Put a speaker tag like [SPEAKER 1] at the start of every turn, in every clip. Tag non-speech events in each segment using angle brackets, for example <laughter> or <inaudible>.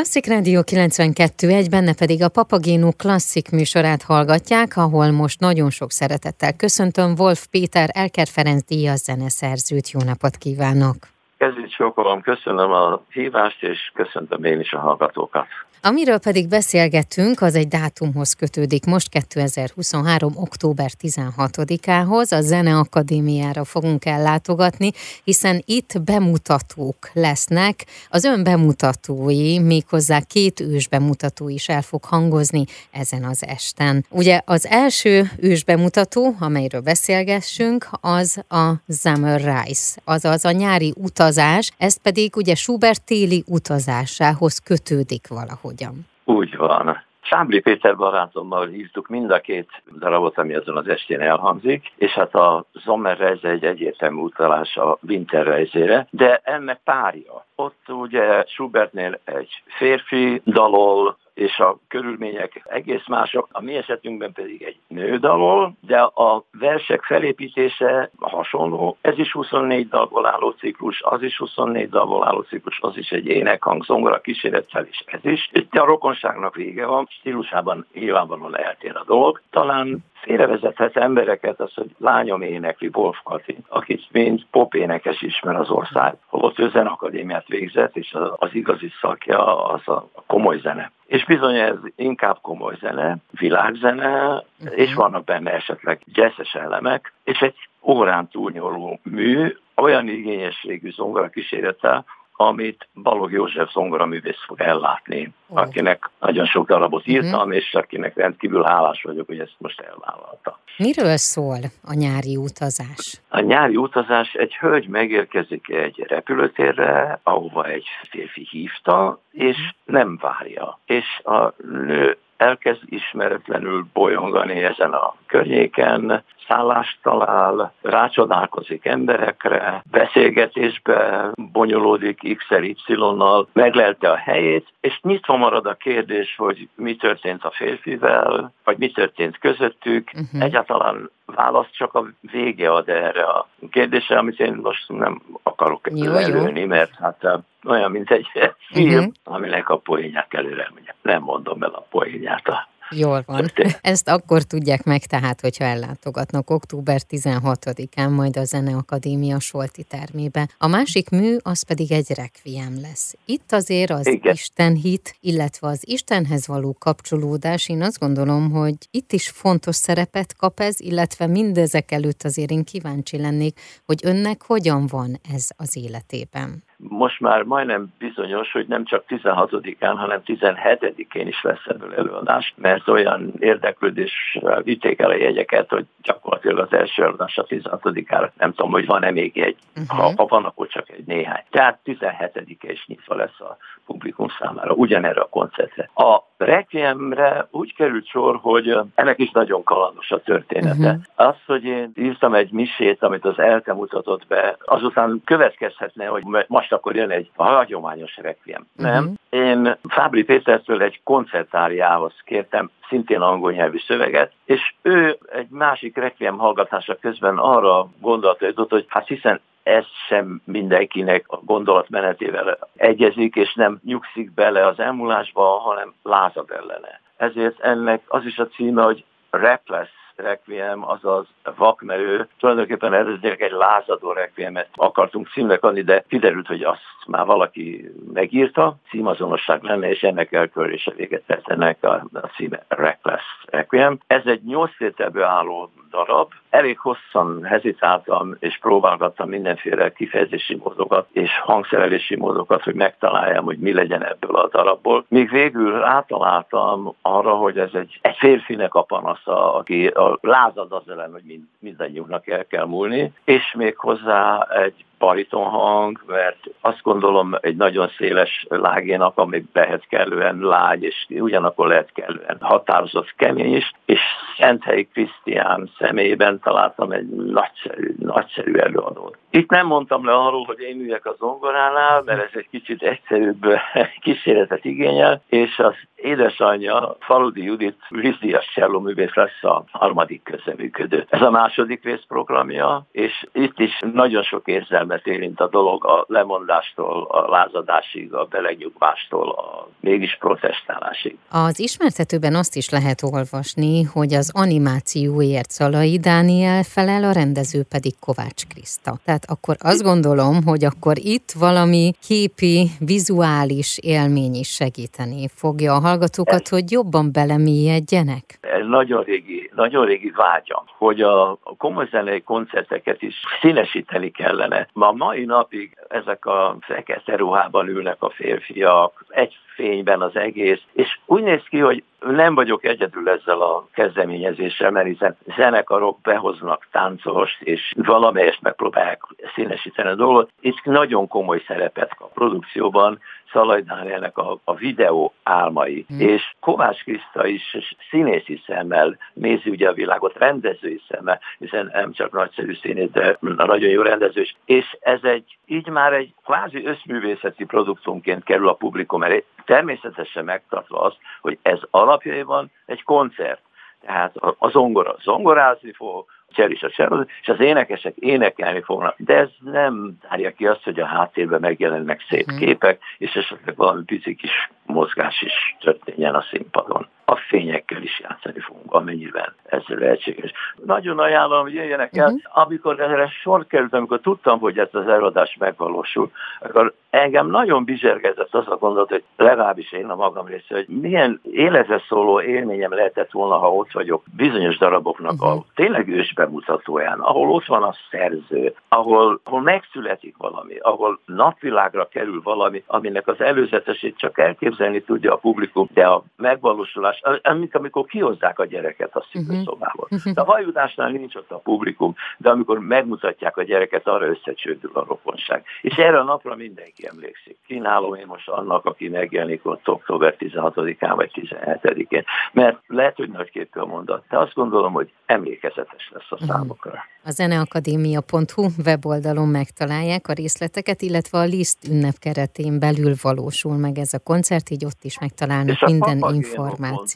[SPEAKER 1] Klasszik Rádió 92.1, benne pedig a Papagénó klasszik műsorát hallgatják, ahol most nagyon sok szeretettel köszöntöm Wolf Péter Elker Ferenc díjas zeneszerzőt. Jó napot kívánok!
[SPEAKER 2] Kezdjük sokolom, köszönöm a hívást, és köszöntöm én is a hallgatókat.
[SPEAKER 1] Amiről pedig beszélgettünk, az egy dátumhoz kötődik most 2023. október 16-ához, a Zeneakadémiára fogunk ellátogatni, hiszen itt bemutatók lesznek, az ön bemutatói, méghozzá két ős bemutató is el fog hangozni ezen az esten. Ugye az első ős bemutató, amelyről beszélgessünk, az a Summer Rise, azaz a nyári utazás, ez pedig ugye Schubert téli utazásához kötődik valahogy hogyan?
[SPEAKER 2] Úgy van. Sábli Péter barátommal hívtuk mind a két darabot, ami azon az estén elhangzik, és hát a Sommerreise egy egyértelmű utalás a Winterreisére, de ennek párja. Ott ugye Schubertnél egy férfi dalol, és a körülmények egész mások. A mi esetünkben pedig egy nő dalol, de a versek felépítése hasonló. Ez is 24 dalból álló ciklus, az is 24 dalból álló ciklus, az is egy énekhang, zongora kísérettel is ez is. Itt a rokonságnak vége van, stílusában nyilvánvalóan eltér a dolog. Talán félrevezethet embereket az, hogy lányom énekli Wolf Kati, akit mint popénekes ismer az ország, holott ő zenakadémiát végzett, és az igazi szakja az a komoly zene. És bizony ez inkább komoly zene, világzene, uh-huh. és vannak benne esetleg jazzes elemek, és egy órán túlnyoló mű, olyan igényességű zongora kísérettel, amit Balog József zongoraművész fog ellátni, oh. akinek nagyon sok darabot mhm. írtam, uh-huh. és akinek rendkívül hálás vagyok, hogy ezt most elvállalta.
[SPEAKER 1] Miről szól a nyári utazás?
[SPEAKER 2] A nyári utazás, egy hölgy megérkezik egy repülőtérre, ahova egy férfi hívta, és uh-huh. nem várja. És a nő elkezd ismeretlenül bolyongani ezen a környéken, szállást talál, rácsodálkozik emberekre, beszélgetésbe bonyolódik X-el, Y-nal, meglelte a helyét, és nyitva marad a kérdés, hogy mi történt a férfivel, vagy mi történt közöttük. Uh-huh. Egyáltalán választ csak a vége ad erre a kérdésre, amit én most nem akarok jó, előni, jó. mert hát olyan, mint egy film, uh-huh. aminek a poénját előre nem mondom el a poénját a
[SPEAKER 1] Jól van. Ezt akkor tudják meg tehát, hogyha ellátogatnak október 16-án majd a Zeneakadémia Solti termébe. A másik mű az pedig egy rekviem lesz. Itt azért az Igen. Isten hit, illetve az Istenhez való kapcsolódás, én azt gondolom, hogy itt is fontos szerepet kap ez, illetve mindezek előtt azért én kíváncsi lennék, hogy önnek hogyan van ez az életében
[SPEAKER 2] most már majdnem bizonyos, hogy nem csak 16-án, hanem 17-én is lesz ebből előadás, mert olyan érdeklődéssel vitték el a jegyeket, hogy gyakorlatilag az első előadás a 16-ára, nem tudom, hogy van-e még egy, uh-huh. ha, ha van, akkor csak egy néhány. Tehát 17-e is nyitva lesz a publikum számára, ugyanerre a koncertre. A Requiemre úgy került sor, hogy ennek is nagyon kalandos a története. Uh-huh. Az, hogy én írtam egy misét, amit az ELTE mutatott be, azután következhetne, hogy most akkor jön egy hagyományos Requiem. Uh-huh. Nem. Én Fábri Pétertől egy koncertáriához kértem szintén angol nyelvű szöveget, és ő egy másik Requiem hallgatása közben arra gondolta jutott, hogy hát hiszen ez sem mindenkinek a gondolatmenetével egyezik, és nem nyugszik bele az elmúlásba, hanem lázad ellene. Ezért ennek az is a címe, hogy Repless Requiem, azaz vakmerő. Tulajdonképpen eredetileg egy lázadó requiemet akartunk címnek adni, de kiderült, hogy azt már valaki megírta, címazonosság lenne, és ennek elkörése véget tett ennek a, a címe Reckless Requiem. Ez egy nyolc álló darab. Elég hosszan hezitáltam, és próbálgattam mindenféle kifejezési módokat és hangszerelési módokat, hogy megtaláljam, hogy mi legyen ebből a darabból. Míg végül átaláltam arra, hogy ez egy, egy férfinek a panasza, aki a lázad az ellen, hogy mind, mindannyiunknak el kell múlni, és még hozzá egy baritonhang, mert azt gondolom egy nagyon széles lágénak, ami behet kellően lágy, és ugyanakkor lehet kellően határozott kemény is, és Szenthelyi Krisztián személyében találtam egy nagyszerű, nagyszerű előadót. Itt nem mondtam le arról, hogy én üljek a zongoránál, mert ez egy kicsit egyszerűbb <laughs> kísérletet igényel, és az édesanyja, Faludi Judit Rizdias művész lesz a harmadik közeműködő. Ez a második részprogramja, és itt is nagyon sok érzelmet érint a dolog a lemondástól, a lázadásig, a belegnyugvástól, a mégis protestálásig.
[SPEAKER 1] Az ismertetőben azt is lehet olvasni, hogy az animációért Szalai Dániel felel, a rendező pedig Kovács Kriszta. Tehát akkor azt gondolom, hogy akkor itt valami képi, vizuális élmény is segíteni fogja a hallgatókat, hogy jobban belemélyedjenek?
[SPEAKER 2] Ez nagyon régi, nagyon régi vágyam, hogy a komoly zenei koncerteket is színesíteni kellene. Ma mai napig ezek a fekete ruhában ülnek a férfiak, egy fényben az egész, és úgy néz ki, hogy nem vagyok egyedül ezzel a kezdeményezéssel, mert hiszen zenekarok behoznak táncolost, és valamelyest megpróbálják színesíteni a dolgot. Itt nagyon komoly szerepet kap a produkcióban, Szalaj Dánielnek a, a videó álmai, hmm. és Kovács Kriszta is színészi szemmel nézi ugye a világot, rendezői szemmel, hiszen nem csak nagyszerű színész, de nagyon jó rendező is. És ez egy, így már egy kvázi összművészeti produktumként kerül a publikum elé, természetesen megtartva azt, hogy ez alapjaiban egy koncert. Tehát a zongora zongorázni fog, cseris a cseroz, és az énekesek énekelni fognak. De ez nem zárja ki azt, hogy a háttérben megjelennek szép uh-huh. képek, és esetleg valami pici kis mozgás is történjen a színpadon a fényekkel is játszani fogunk, amennyiben ez lehetséges. Nagyon ajánlom, hogy jöjjenek el. Uh-huh. Amikor erre sor került, amikor tudtam, hogy ez az előadás megvalósul, akkor engem nagyon bizsergezett az a gondolat, hogy legalábbis én a magam része, hogy milyen életre szóló élményem lehetett volna, ha ott vagyok bizonyos daraboknak uh-huh. a tényleg ős bemutatóján, ahol ott van a szerző, ahol, ahol megszületik valami, ahol napvilágra kerül valami, aminek az előzetesét csak elképzelni tudja a publikum, de a megvalósulás amit amikor kihozzák a gyereket a szülőszobából. Uh-huh. De a vajudásnál nincs ott a publikum, de amikor megmutatják a gyereket, arra összecsődül a rokonság. És erre a napra mindenki emlékszik. Kínálom én most annak, aki megjelenik ott október 16-án vagy 17-én. Mert lehet, hogy nagyképű a mondat, de azt gondolom, hogy emlékezetes lesz a mhm. számokra.
[SPEAKER 1] A zeneakadémia.hu weboldalon megtalálják a részleteket, illetve a Liszt ünnep keretén belül valósul meg ez a koncert, így ott is megtalálnak minden információt.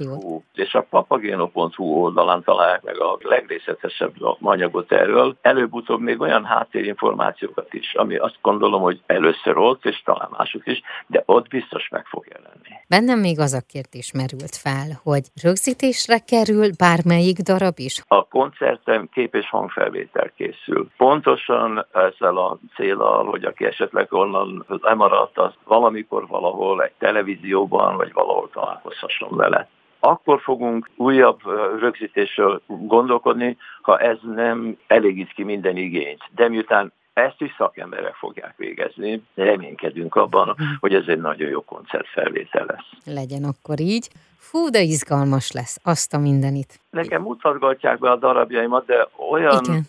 [SPEAKER 2] És a papagéno.hu oldalán találják meg a legrészletesebb anyagot erről. Előbb-utóbb még olyan háttérinformációkat is, ami azt gondolom, hogy először ott, és talán mások is, de ott biztos meg fog jelenni.
[SPEAKER 1] Bennem még az a kérdés merült fel, hogy rögzítésre kerül bármelyik darab is?
[SPEAKER 2] A koncertem kép és hangfel felvétel készül. Pontosan ezzel a célral, hogy aki esetleg onnan lemaradt, az valamikor valahol egy televízióban, vagy valahol találkozhasson vele akkor fogunk újabb rögzítésről gondolkodni, ha ez nem elégít ki minden igényt. De miután ezt is szakemberek fogják végezni. Reménykedünk abban, hogy ez egy nagyon jó koncertfelvétel lesz.
[SPEAKER 1] Legyen akkor így. Fú, de izgalmas lesz, azt a mindenit.
[SPEAKER 2] Nekem mutatgatják be a darabjaimat, de olyan Igen.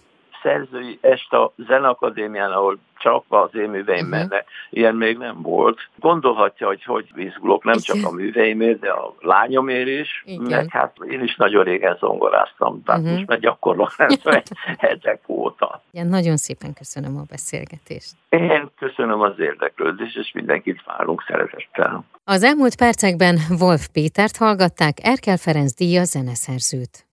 [SPEAKER 2] Szerzői est a Zenakadémián, ahol csak az én műveim uh-huh. menne. Ilyen még nem volt. Gondolhatja, hogy hogy izgulok nem csak a műveimért, de a lányomért is, Igen. meg hát én is nagyon régen zongoráztam, tehát uh-huh. most már gyakorlok hetek <laughs> óta.
[SPEAKER 1] Igen, nagyon szépen köszönöm a beszélgetést.
[SPEAKER 2] Én köszönöm az érdeklődést, és mindenkit várunk szeretettel.
[SPEAKER 1] Az elmúlt percekben Wolf Pétert hallgatták, Erkel Ferenc díja zeneszerzőt.